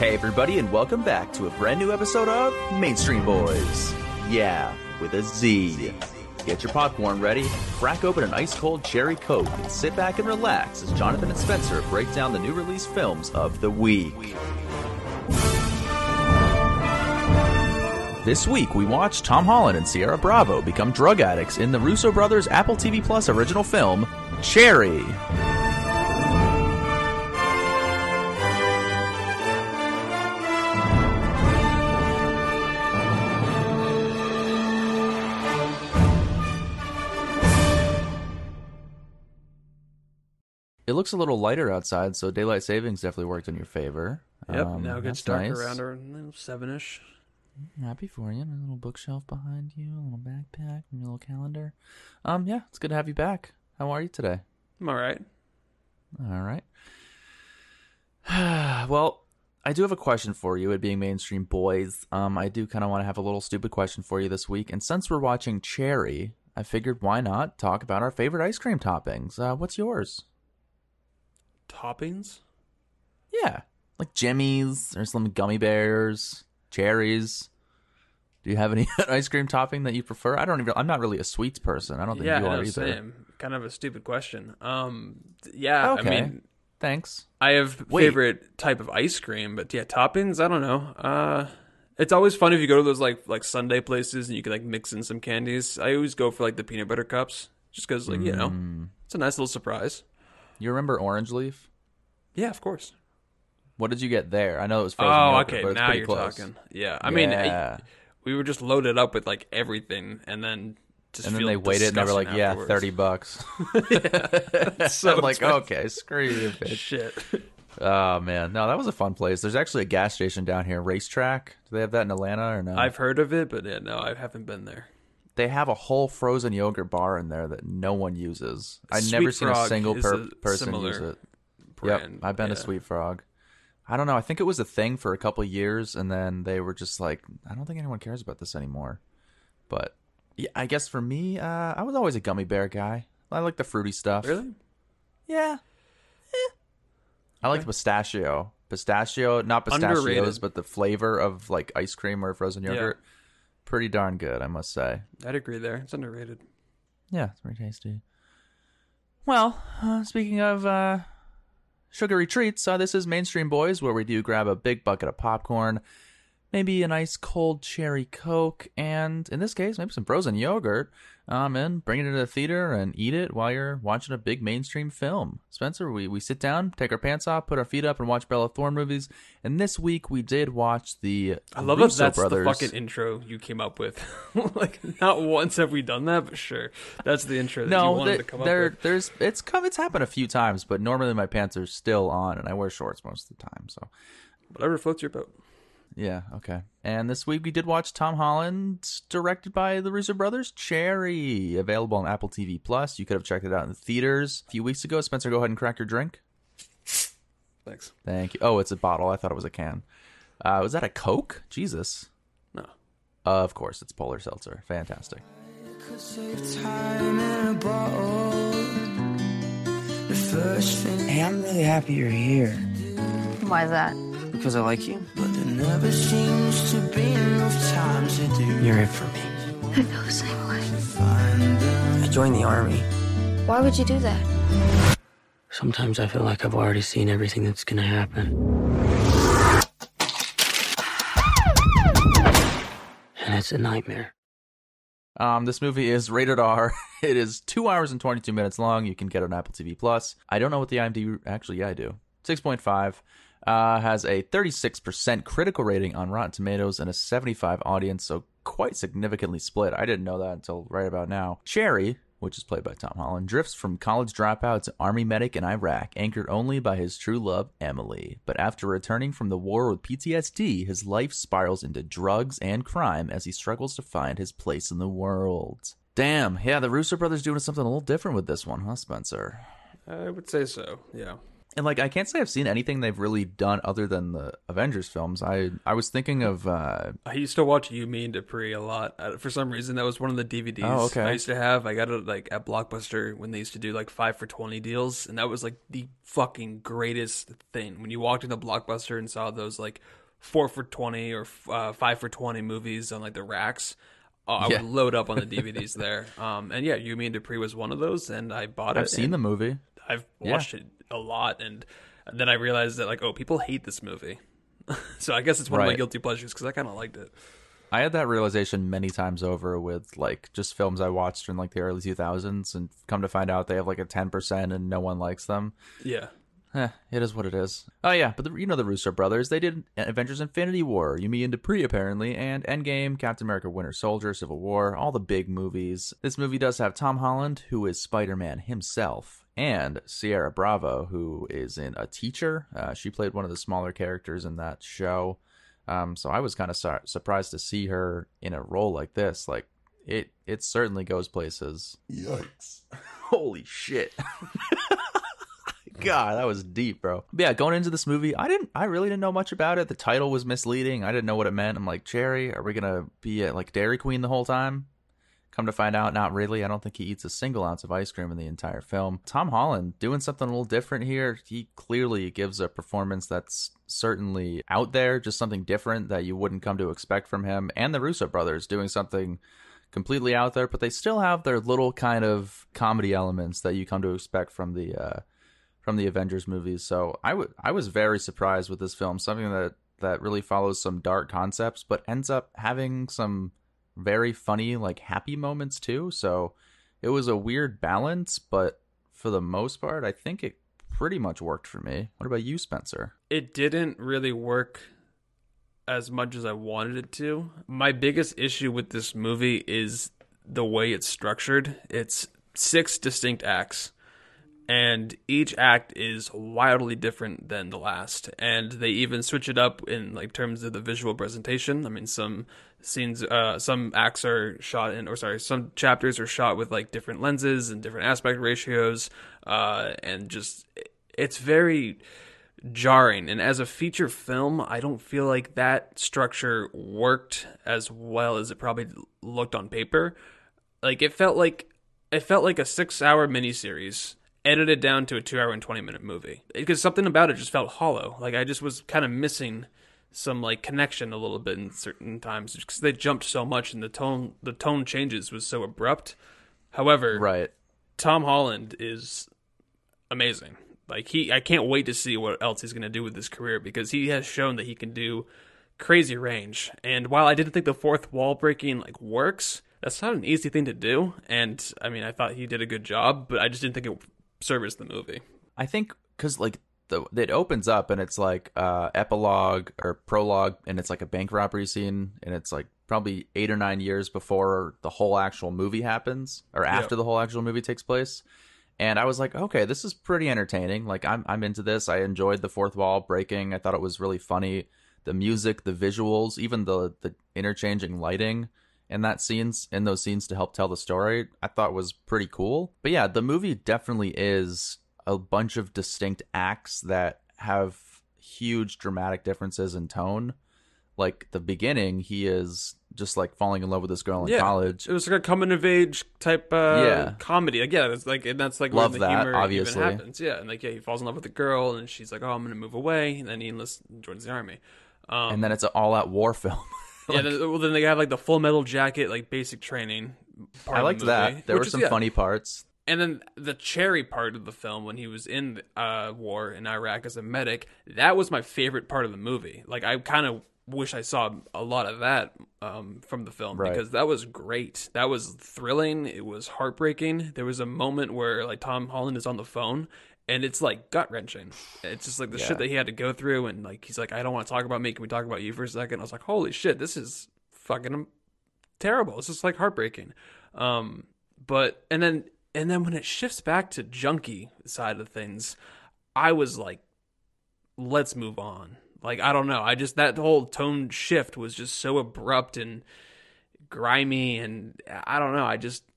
Hey, everybody, and welcome back to a brand new episode of Mainstream Boyz. Yeah, with a Z. Get your popcorn ready, crack open an ice cold cherry coke, and sit back and relax as Jonathan and Spencer break down the new release films of the week. This week, we watched Tom Holland and Ciara Bravo become drug addicts in the Russo brothers' Apple TV Plus original film, Cherry. It looks a little lighter outside, so daylight savings definitely worked in your favor. Yep. Um, now it gets dark nice. around around seven ish. Happy for you. A little bookshelf behind you, a little backpack, your little calendar. Um, yeah, it's good to have you back. How are you today? I'm all right. All right. well, I do have a question for you. It being mainstream boyz, um, I do kind of want to have a little stupid question for you this week. And since we're watching Cherry, I figured why not talk about our favorite ice cream toppings. Uh, what's yours? Toppings? Yeah, like jimmies or some gummy bears, cherries. Do you have any ice cream topping that you prefer? I don't even. I'm not really a sweets person. I don't think Yeah, you are know, either. same. Kind of a stupid question. Um, yeah, Okay. I mean, Thanks. I have Wait. favorite type of ice cream, but yeah, toppings. I don't know. Uh, it's always fun if you go to those like like Sunday places and you can like mix in some candies. I always go for like the peanut butter cups, just because like you know Mm. it's a nice little surprise. You remember Orange Leaf? Yeah, of course. What did you get there? I know it was frozen oh, yogurt, okay. but it's Now pretty you're close. talking. Yeah, I mean, I- we were just loaded up with like everything, and then just and then they waited and they were like, disgusting "Yeah, thirty bucks." so I'm like. "Okay, screw you, bitch." Shit. Oh man, no, that was a fun place. There's actually a gas station down here, RaceTrac. Do they have that in Atlanta or no? I've heard of it, but yeah, no, I haven't been there. They have a whole frozen yogurt bar in there that no one uses. I've Sweet never seen a Frog single is per- a person similar use it. Brand. Yep, I've been yeah. to Sweet Frog. I don't know. I think it was a thing for a couple years, and then they were just like, I don't think anyone cares about this anymore. But yeah, I guess for me, uh, I was always a gummy bear guy. I like the fruity stuff. Really? Yeah. Eh. I like pistachio. Pistachio, not pistachios, Underrated. but the flavor of like ice cream or frozen Yeah. yogurt. Pretty darn good, I must say. I'd agree there. It's underrated. Yeah, it's very tasty. Well, uh, speaking of uh, sugary treats, uh, this is Mainstream Boyz, where we do grab a big bucket of popcorn, maybe an ice cold cherry coke, and in this case, maybe some frozen yogurt, um, and bring it into the theater and eat it while you're watching a big mainstream film. Spencer, we, we sit down, take our pants off, put our feet up, and watch Bella Thorne movies. And this week we did watch the I love that Russo that's brothers. the fucking intro you came up with. like, not once have we done that, but sure. That's the intro that you No, wanted there, to come there up with. there's it's come it's happened a few times, but normally my pants are still on and I wear shorts most of the time. So Whatever floats your boat. Yeah, okay. And this week we did watch Tom Holland, directed by the Russo brothers, Cherry, available on Apple TV Plus. You could have checked it out in the theaters a few weeks ago. Spencer, go ahead and crack your drink. Thanks. Thank you. Oh, it's a bottle. I thought it was a can. Uh, was that a Coke? Jesus. No. of course, it's Polar Seltzer. Fantastic. Could save time in a bottle. The first thing, Hey, I'm really happy you're here. Why is that? Because I like you. but there never seems to be enough time to do. You're it for me. I feel the same way. I joined the army. Why would you do that? Sometimes I feel like I've already seen everything that's gonna happen. And it's a nightmare. Um, this movie is rated R. It is two hours and twenty two minutes long. You can get it on Apple TV Plus. I don't know what the IMDb. Actually, yeah, I do. Six point five. Uh, has a thirty six percent critical rating on Rotten Tomatoes and a seventy five audience. So quite significantly split. I didn't know that until right about now. Cherry, which is played by Tom Holland, drifts from college dropout to army medic in Iraq, anchored only by his true love, Emily. But after returning from the war with PTSD, his life spirals into drugs and crime as he struggles to find his place in the world. Damn, yeah, the Russo brothers doing something a little different with this one, huh, Spencer? I would say so, yeah. And like I can't say I've seen anything they've really done other than the Avengers films. I I was thinking of uh I used to watch You, Me, and Dupree a lot. Uh, For some reason, that was one of the DVDs Oh, okay. I used to have. I got it like at Blockbuster when they used to do like five for twenty deals, and that was like the fucking greatest thing. When you walked into Blockbuster and saw those like four for twenty or uh, five for twenty movies on like the racks. Oh, I Yeah. would load up on the DVDs there. Um, and yeah, You, Me, and Dupree was one of those, and I bought it. I've seen the movie. I've Yeah. watched it a lot, and then I realized that like, oh, people hate this movie. so I guess it's one of my guilty pleasures because I kind of liked it. I had that realization many times over with like just films I watched in like the early 2000s and come to find out they have like a 10% and no one likes them. Yeah. Eh, it is what it is. Oh yeah, but the, you know the Russo brothers. They did Avengers: Infinity War, You, Me, and Dupree apparently, and Endgame, Captain America: Winter Soldier, Civil War, all the big movies. This movie does have Tom Holland, who is Spider-Man himself, and Ciara Bravo, who is in a teacher. Uh, she played one of the smaller characters in that show. Um, so I was kind of su- surprised to see her in a role like this. Like it, it certainly goes places. Yikes! Holy shit! God, that was deep, bro. But yeah, going into this movie, I didn't, I really didn't know much about it. The title was misleading. I didn't know what it meant. I'm like, Jerry, are we gonna be at like Dairy Queen the whole time? Come to find out, not really. I don't think he eats a single ounce of ice cream in the entire film. Tom Holland doing something a little different here. He clearly gives a performance that's certainly out there, just something different that you wouldn't come to expect from him. And the Russo brothers doing something completely out there, but they still have their little kind of comedy elements that you come to expect from the uh, from the Avengers movies. So I would I was very surprised with this film, something that that really follows some dark concepts, but ends up having some very funny like happy moments too. So it was a weird balance, but for the most part, I think it pretty much worked for me. What about you, Spencer? It didn't really work as much as I wanted it to. My biggest issue with this movie is the way it's structured. It's six distinct acts, and each act is wildly different than the last. And they even switch it up in like terms of the visual presentation. I mean, some scenes, uh, some acts are shot in, or sorry, some chapters are shot with like different lenses and different aspect ratios, uh, and just it's very jarring. And as a feature film, I don't feel like that structure worked as well as it probably looked on paper. Like it felt like it felt like a six-hour miniseries edited down to a two-hour and twenty-minute movie. Because something about it just felt hollow. Like I just was kind of missing some like connection a little bit in certain times because they jumped so much and the tone the tone changes was so abrupt. However, Right. Tom Holland is amazing. Like he, I can't wait to see what else he's going to do with his career because he has shown that he can do crazy range. And while I didn't think the fourth wall breaking like works, that's not an easy thing to do. And I mean, I thought he did a good job, but I just didn't think it serviced the movie. I think because like the it opens up and it's like uh epilogue or prologue and it's like a bank robbery scene and it's like probably eight or nine years before the whole actual movie happens or after the whole actual movie takes place. And I was like, okay, this is pretty entertaining. Like I'm I'm into this. I enjoyed the fourth wall breaking. I thought it was really funny. The music, the visuals, even the the interchanging lighting in that scenes in those scenes to help tell the story, I thought was pretty cool. But yeah, the movie definitely is a bunch of distinct acts that have huge dramatic differences in tone. Like the beginning, he is just like falling in love with this girl in Yeah. college. It was like a coming of age type uh, Yeah. comedy. Like, yeah, it's like and that's like Love the that, humor obviously. even happens. Yeah, and like yeah, he falls in love with the girl, and she's like, "Oh, I'm gonna move away," and then he enlists joins the army. Um, and then it's an all-out war film. Yeah, then, well, then they have like the Full Metal Jacket, like basic training. Part I of the liked movie, that. There were is- some yeah. funny parts. And then the cherry part of the film when he was in uh, war in Iraq as a medic, that was my favorite part of the movie. Like I kind of wish I saw a lot of that um, from the film Right. because that was great. That was thrilling. It was heartbreaking. There was a moment where like Tom Holland is on the phone and it's like gut wrenching. It's just like the Yeah. shit that he had to go through and like he's like I don't want to talk about me. Can we talk about you for a second? I was like holy shit, this is fucking terrible. It's just like heartbreaking. Um, but and then and then when it shifts back to junkie side of things, I was like, let's move on. Like I don't know. I just that whole tone shift was just so abrupt and grimy, and I don't know. I just It's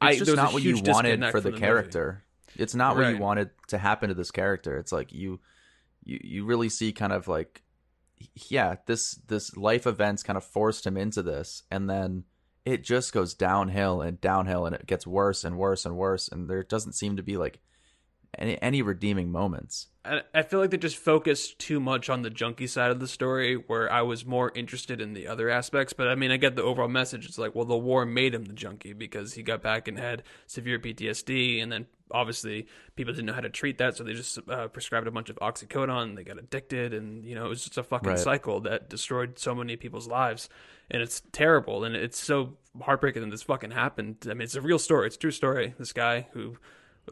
I just there was a not what you wanted for the movie. It's not what you Right. wanted to happen to this character. It's like you you you really see kind of like yeah, this this life events kind of forced him into this and then it just goes downhill and downhill and it gets worse and worse and worse and there doesn't seem to be like any any redeeming moments. I, I feel like they just focused too much on the junkie side of the story, where I was more interested in the other aspects. But I mean, I get the overall message. It's like, well, the war made him the junkie because he got back and had severe PTSD, and then obviously people didn't know how to treat that, so they just uh, prescribed a bunch of oxycodone. They got addicted, and you know, it was just a fucking Right. cycle that destroyed so many people's lives, and it's terrible, and it's so heartbreaking that this fucking happened. I mean, it's a real story. It's a true story. This guy who.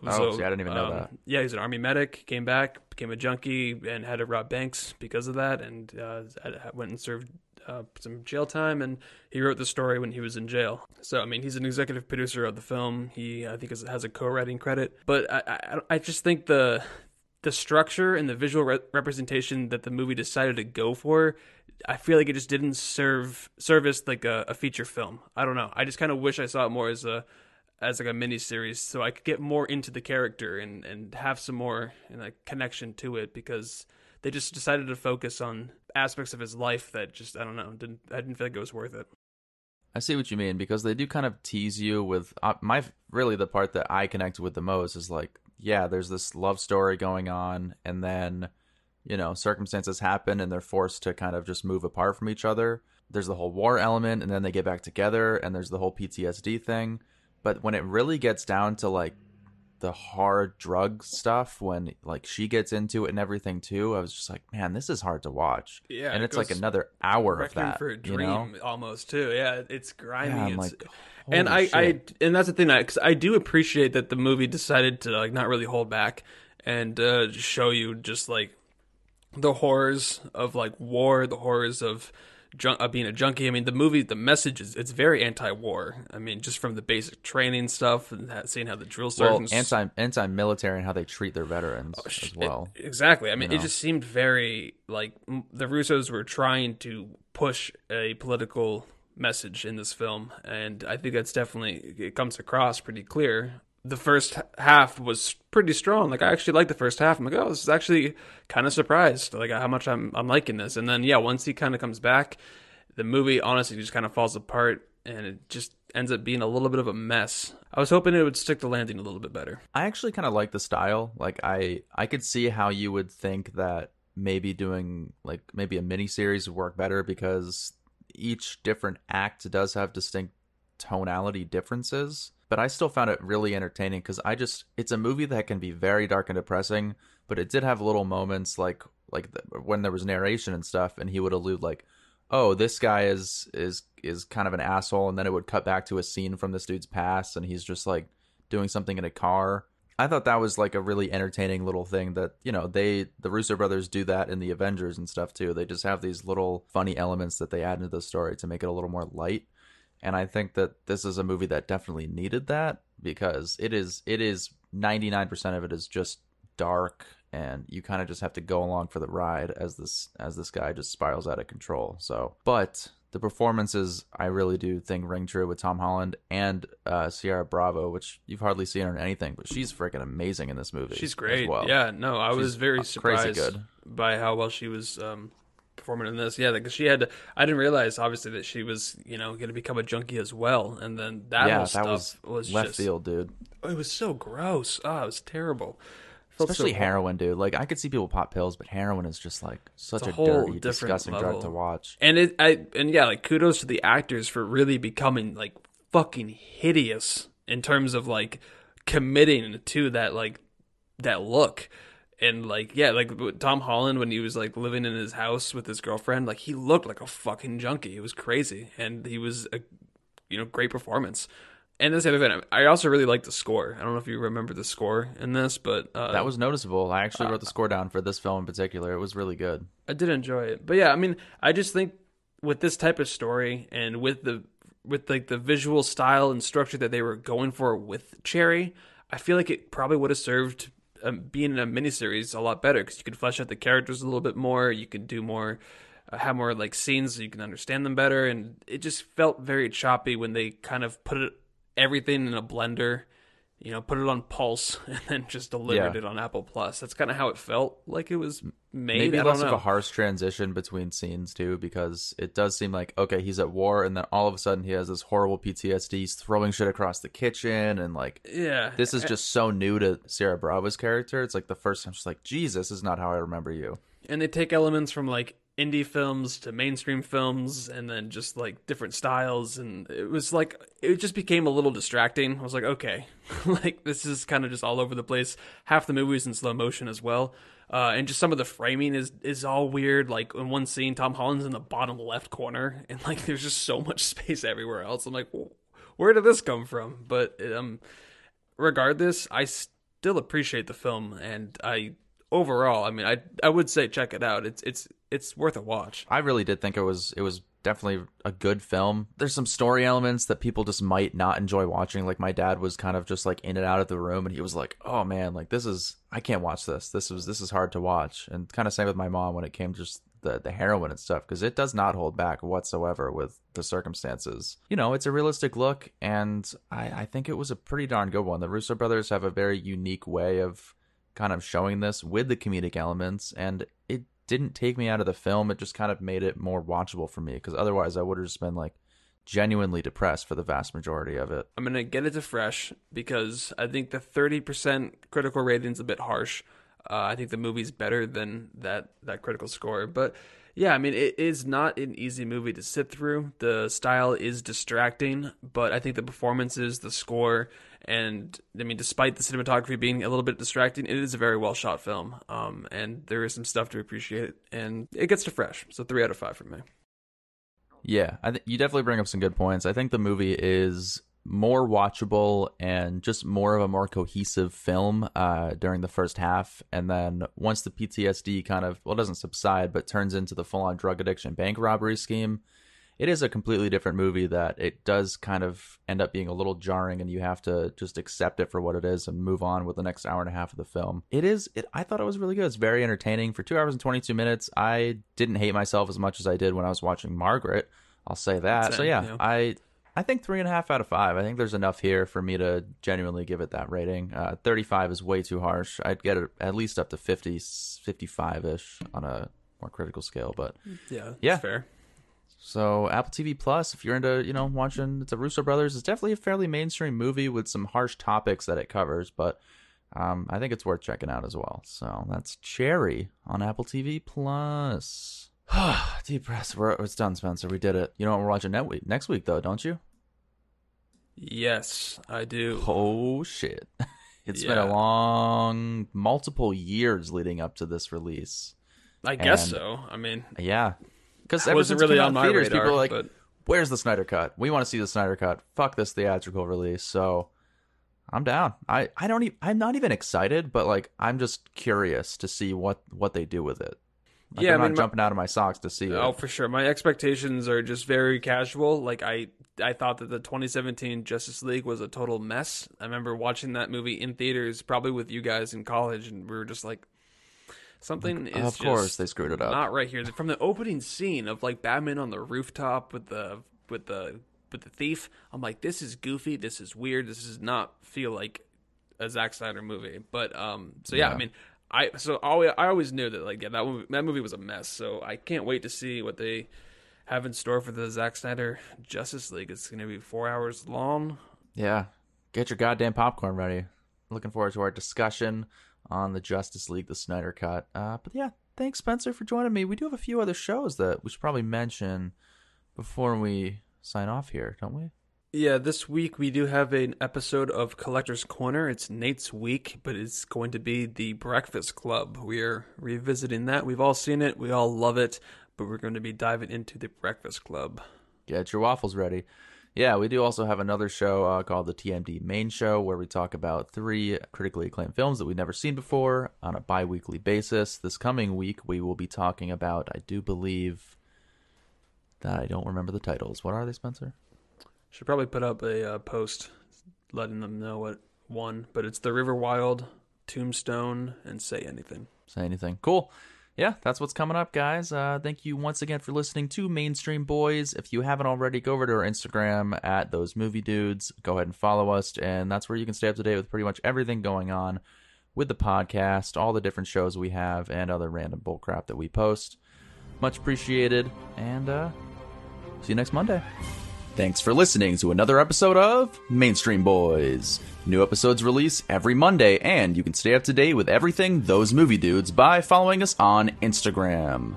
Oh, a- see, I didn't even know that. Yeah, he's an army medic. Came back, became a junkie, and had to rob banks because of that. And uh, went and served uh, some jail time. And he wrote the story when he was in jail. So I mean, he's an executive producer of the film. He I think is, has a co-writing credit. But I, I I just think the the structure and the visual re- representation that the movie decided to go for. I feel like it just didn't serve service like a, a feature film. I don't know. I just kind of wish I saw it more as a as like a mini series so I could get more into the character and and have some more you know, like connection to it because they just decided to focus on aspects of his life that just I don't know didn't I didn't feel like it was worth it. I see what you mean because they do kind of tease you with uh, my really the part that I connected with the most is like yeah there's this love story going on and then you know circumstances happen and they're forced to kind of just move apart from each other there's the whole war element and then they get back together and there's the whole PTSD thing but when it really gets down to like the hard drug stuff when like she gets into it and everything too I was just like man this is hard to watch Yeah, and it it's like another hour of that for a you know almost too. Yeah, it's grimy. Yeah, I'm it's, like, and I, I and that's the thing because I do appreciate that the movie decided to like not really hold back and uh, show you just like the horrors of like war, the horrors of junk, of uh, being a junkie. I mean, the movie, the message is it's very anti-war. I mean, just from the basic training stuff and that, seeing how the drill well sergeants anti anti military and how they treat their veterans Oh, as well. Exactly. I mean, you it know? just seemed very like the Russos were trying to push a political message in this film, and I think that's definitely it comes across pretty clear. The first half was pretty strong. Like I actually liked the first half. I'm like, oh, this is actually kind of surprised, like how much I'm I'm liking this. And then yeah, once he kind of comes back, the movie honestly just kind of falls apart, and it just ends up being a little bit of a mess. I was hoping it would stick the landing a little bit better. I actually kind of like the style. Like I I could see how you would think that maybe doing like maybe a mini series would work better because each different act does have distinct tonality differences. But I still found it really entertaining because I just it's a movie that can be very dark and depressing, but it did have little moments like like the, when there was narration and stuff, and he would allude like, "Oh, this guy is is is kind of an asshole," and then it would cut back to a scene from this dude's past, and he's just like doing something in a car. I thought that was like a really entertaining little thing that, you know, they the Russo brothers do that in the Avengers and stuff too. They just have these little funny elements that they add into the story to make it a little more light. And I think that this is a movie that definitely needed that because it is it is 99% of it is just dark and you kind of just have to go along for the ride as this as this guy just spirals out of control. So, but the performances I really do think ring true with Tom Holland and uh, Ciara Bravo, which you've hardly seen her in anything, but she's freaking amazing in this movie. She's great. well. Yeah, no, I was very uh, crazy surprised by how well she was um, performing in this. Yeah, because she had. To, I didn't realize obviously that she was you know going to become a junkie as well, and then that yeah, whole that stuff was, was, left just, field, dude. Oh, it was so gross. Oh, it was terrible. Especially wrong. heroin, dude. Like I could see people pop pills, but heroin is just like such a a, dirty, disgusting drug to watch. And it, I, and yeah, like kudos to the actors for really becoming like fucking hideous in terms of like committing to that like that look. And like yeah, like Tom Holland when he was like living in his house with his girlfriend, like he looked like a fucking junkie. It was crazy, and he was a you know great performance. And this other thing, I also really liked the score. I don't know if you remember the score in this, but uh, That was noticeable. I actually wrote the score down for this film in particular. It was really good. I did enjoy it, but yeah, I mean, I just think with this type of story and with the with like the visual style and structure that they were going for with Cherry, I feel like it probably would have served um, being in a miniseries a lot better because you can flesh out the characters a little bit more. You can do more, uh, have more like scenes so you can understand them better, and it just felt very choppy when they kind of put it everything in a blender. You know, put it on Pulse and then just delivered Yeah. it on Apple Plus. That's kind of how it felt like it was made. Maybe I don't less know. of a harsh transition between scenes too, because it does seem like okay, he's at war, and then all of a sudden he has this horrible PTSD, he's throwing shit across the kitchen, and like yeah, this is eh, just so new to Ciara Bravo's character. It's like the first time she's like, Jesus, is not how I remember you. and they take elements from like indie films to mainstream films and then just like different styles. And it was like it just became a little distracting. I was like okay. Like this is kind of just all over the place. Half the movie's in slow motion as well. Uh, and just some of the framing is is all weird. Like in one scene tom holland's in the bottom left corner and like there's just so much space everywhere else. I'm like where did this come from? But um regardless i still appreciate the film and i overall i mean i i would say check it out it's it's it's worth a watch I really did think it was it was definitely a good film. There's some story elements that people just might not enjoy watching. Like my dad was kind of just like in and out of the room, and he was like, "Oh man, like this is I can't watch this. This was this is hard to watch." And kind of same with my mom when it came just the the heroin and stuff because it does not hold back whatsoever with the circumstances. You know, it's a realistic look, and I I think it was a pretty darn good one. The Russo brothers have a very unique way of kind of showing this with the comedic elements, and it didn't take me out of the film. It just kind of made it more watchable for me because otherwise I would have just been like genuinely depressed for the vast majority of it. i'm gonna get it to fresh because i think the 30% critical rating's is a bit harsh uh, i think the movie's better than that that critical score but yeah i mean it is not an easy movie to sit through the style is distracting but i think the performances the score and I mean, despite the cinematography being a little bit distracting, it is a very well shot film. Um, and there is some stuff to appreciate, and it gets to fresh. So three out of five for me. Yeah, I th- you definitely bring up some good points. I think the movie is more watchable and just more of a more cohesive film uh, during the first half, and then once the PTSD kind of well doesn't subside, but turns into the full on drug addiction bank robbery scheme. It is a completely different movie that it does kind of end up being a little jarring, and you have to just accept it for what it is and move on with the next hour and a half of the film. It is. It, I thought it was really good. It's very entertaining for two hours and twenty two minutes. I didn't hate myself as much as I did when I was watching Margaret. I'll say that. so yeah, yeah. I I think three and a half out of five. I think there's enough here for me to genuinely give it that rating. Uh, 35 is way too harsh. I'd get it at least up to 50, 55 ish on a more critical scale. But Yeah, Yeah. fair. so Apple TV Plus, if you're into you know watching, it's a Russo brothers. It's definitely a fairly mainstream movie with some harsh topics that it covers, but. Um, I think it's worth checking out as well. So that's Cherry on Apple TV Plus. Deep breaths. We're, it's done, Spencer. We did it. You know what we're watching next week? Next week, though, don't you? Yes, I do. Oh shit! It's been a long, multiple years leading up to this release. I guess and- so. I mean, Yeah, because it ever wasn't since really on my theaters, radar. people are like, but "Where's the Snyder Cut? We want to see the Snyder Cut. Fuck this theatrical release." So, I'm down. I I don't. E- I'm not even excited, but like I'm just curious to see what what they do with it. Like, Yeah, I'm I not mean, my- jumping out of my socks to see it. oh, for sure. My expectations are just very casual. Like I, I thought that the 2017 Justice League was a total mess. I remember watching that movie in theaters, probably with you guys in college, and we were just like, something is of course, they screwed it up. not right here. From the opening scene of like Batman on the rooftop with the with the with the thief, I'm like, this is goofy. This is weird. This does not feel like a Zack Snyder movie. But um, so yeah, Yeah. I mean, I so always, I always knew that like yeah, that movie, that movie was a mess. So I can't wait to see what they have in store for the Zack Snyder Justice League. It's to be four hours long. Yeah. Get your goddamn popcorn ready. Looking forward to our discussion on the Justice League, the Snyder Cut. Uh, but yeah, thanks, Spencer, for joining me. We do have a few other shows that we should probably mention before we sign off here, don't we? Yeah, this week we do have an episode of Collector's Corner. It's Nate's week, but it's going to be the Breakfast Club. We are revisiting that. We've all seen it, we all love it, but we're going to be diving into the Breakfast Club. Get your waffles ready. Yeah, we do also have another show uh, called the TMD Main Show where we talk about three critically acclaimed films that we've never seen before on a bi weekly basis. This coming week, we will be talking about, I do believe that I don't remember the titles. What are they, Spencer? Should probably put up a uh, post letting them know what won, but it's The River Wild, Tombstone, and Say Anything. say anything. Cool. yeah, that's what's coming up, guys. Uh, thank you once again for listening to Mainstream Boyz. If you haven't already, go over to our Instagram at those movie dudes. Go ahead and follow us, and that's where you can stay up to date with pretty much everything going on with the podcast, all the different shows we have, and other random bullcrap that we post. Much appreciated, and uh, see you next Monday. Thanks for listening to another episode of Mainstream Boyz. New episodes release every Monday, and you can stay up to date with everything Those Movie Dudes by following us on Instagram.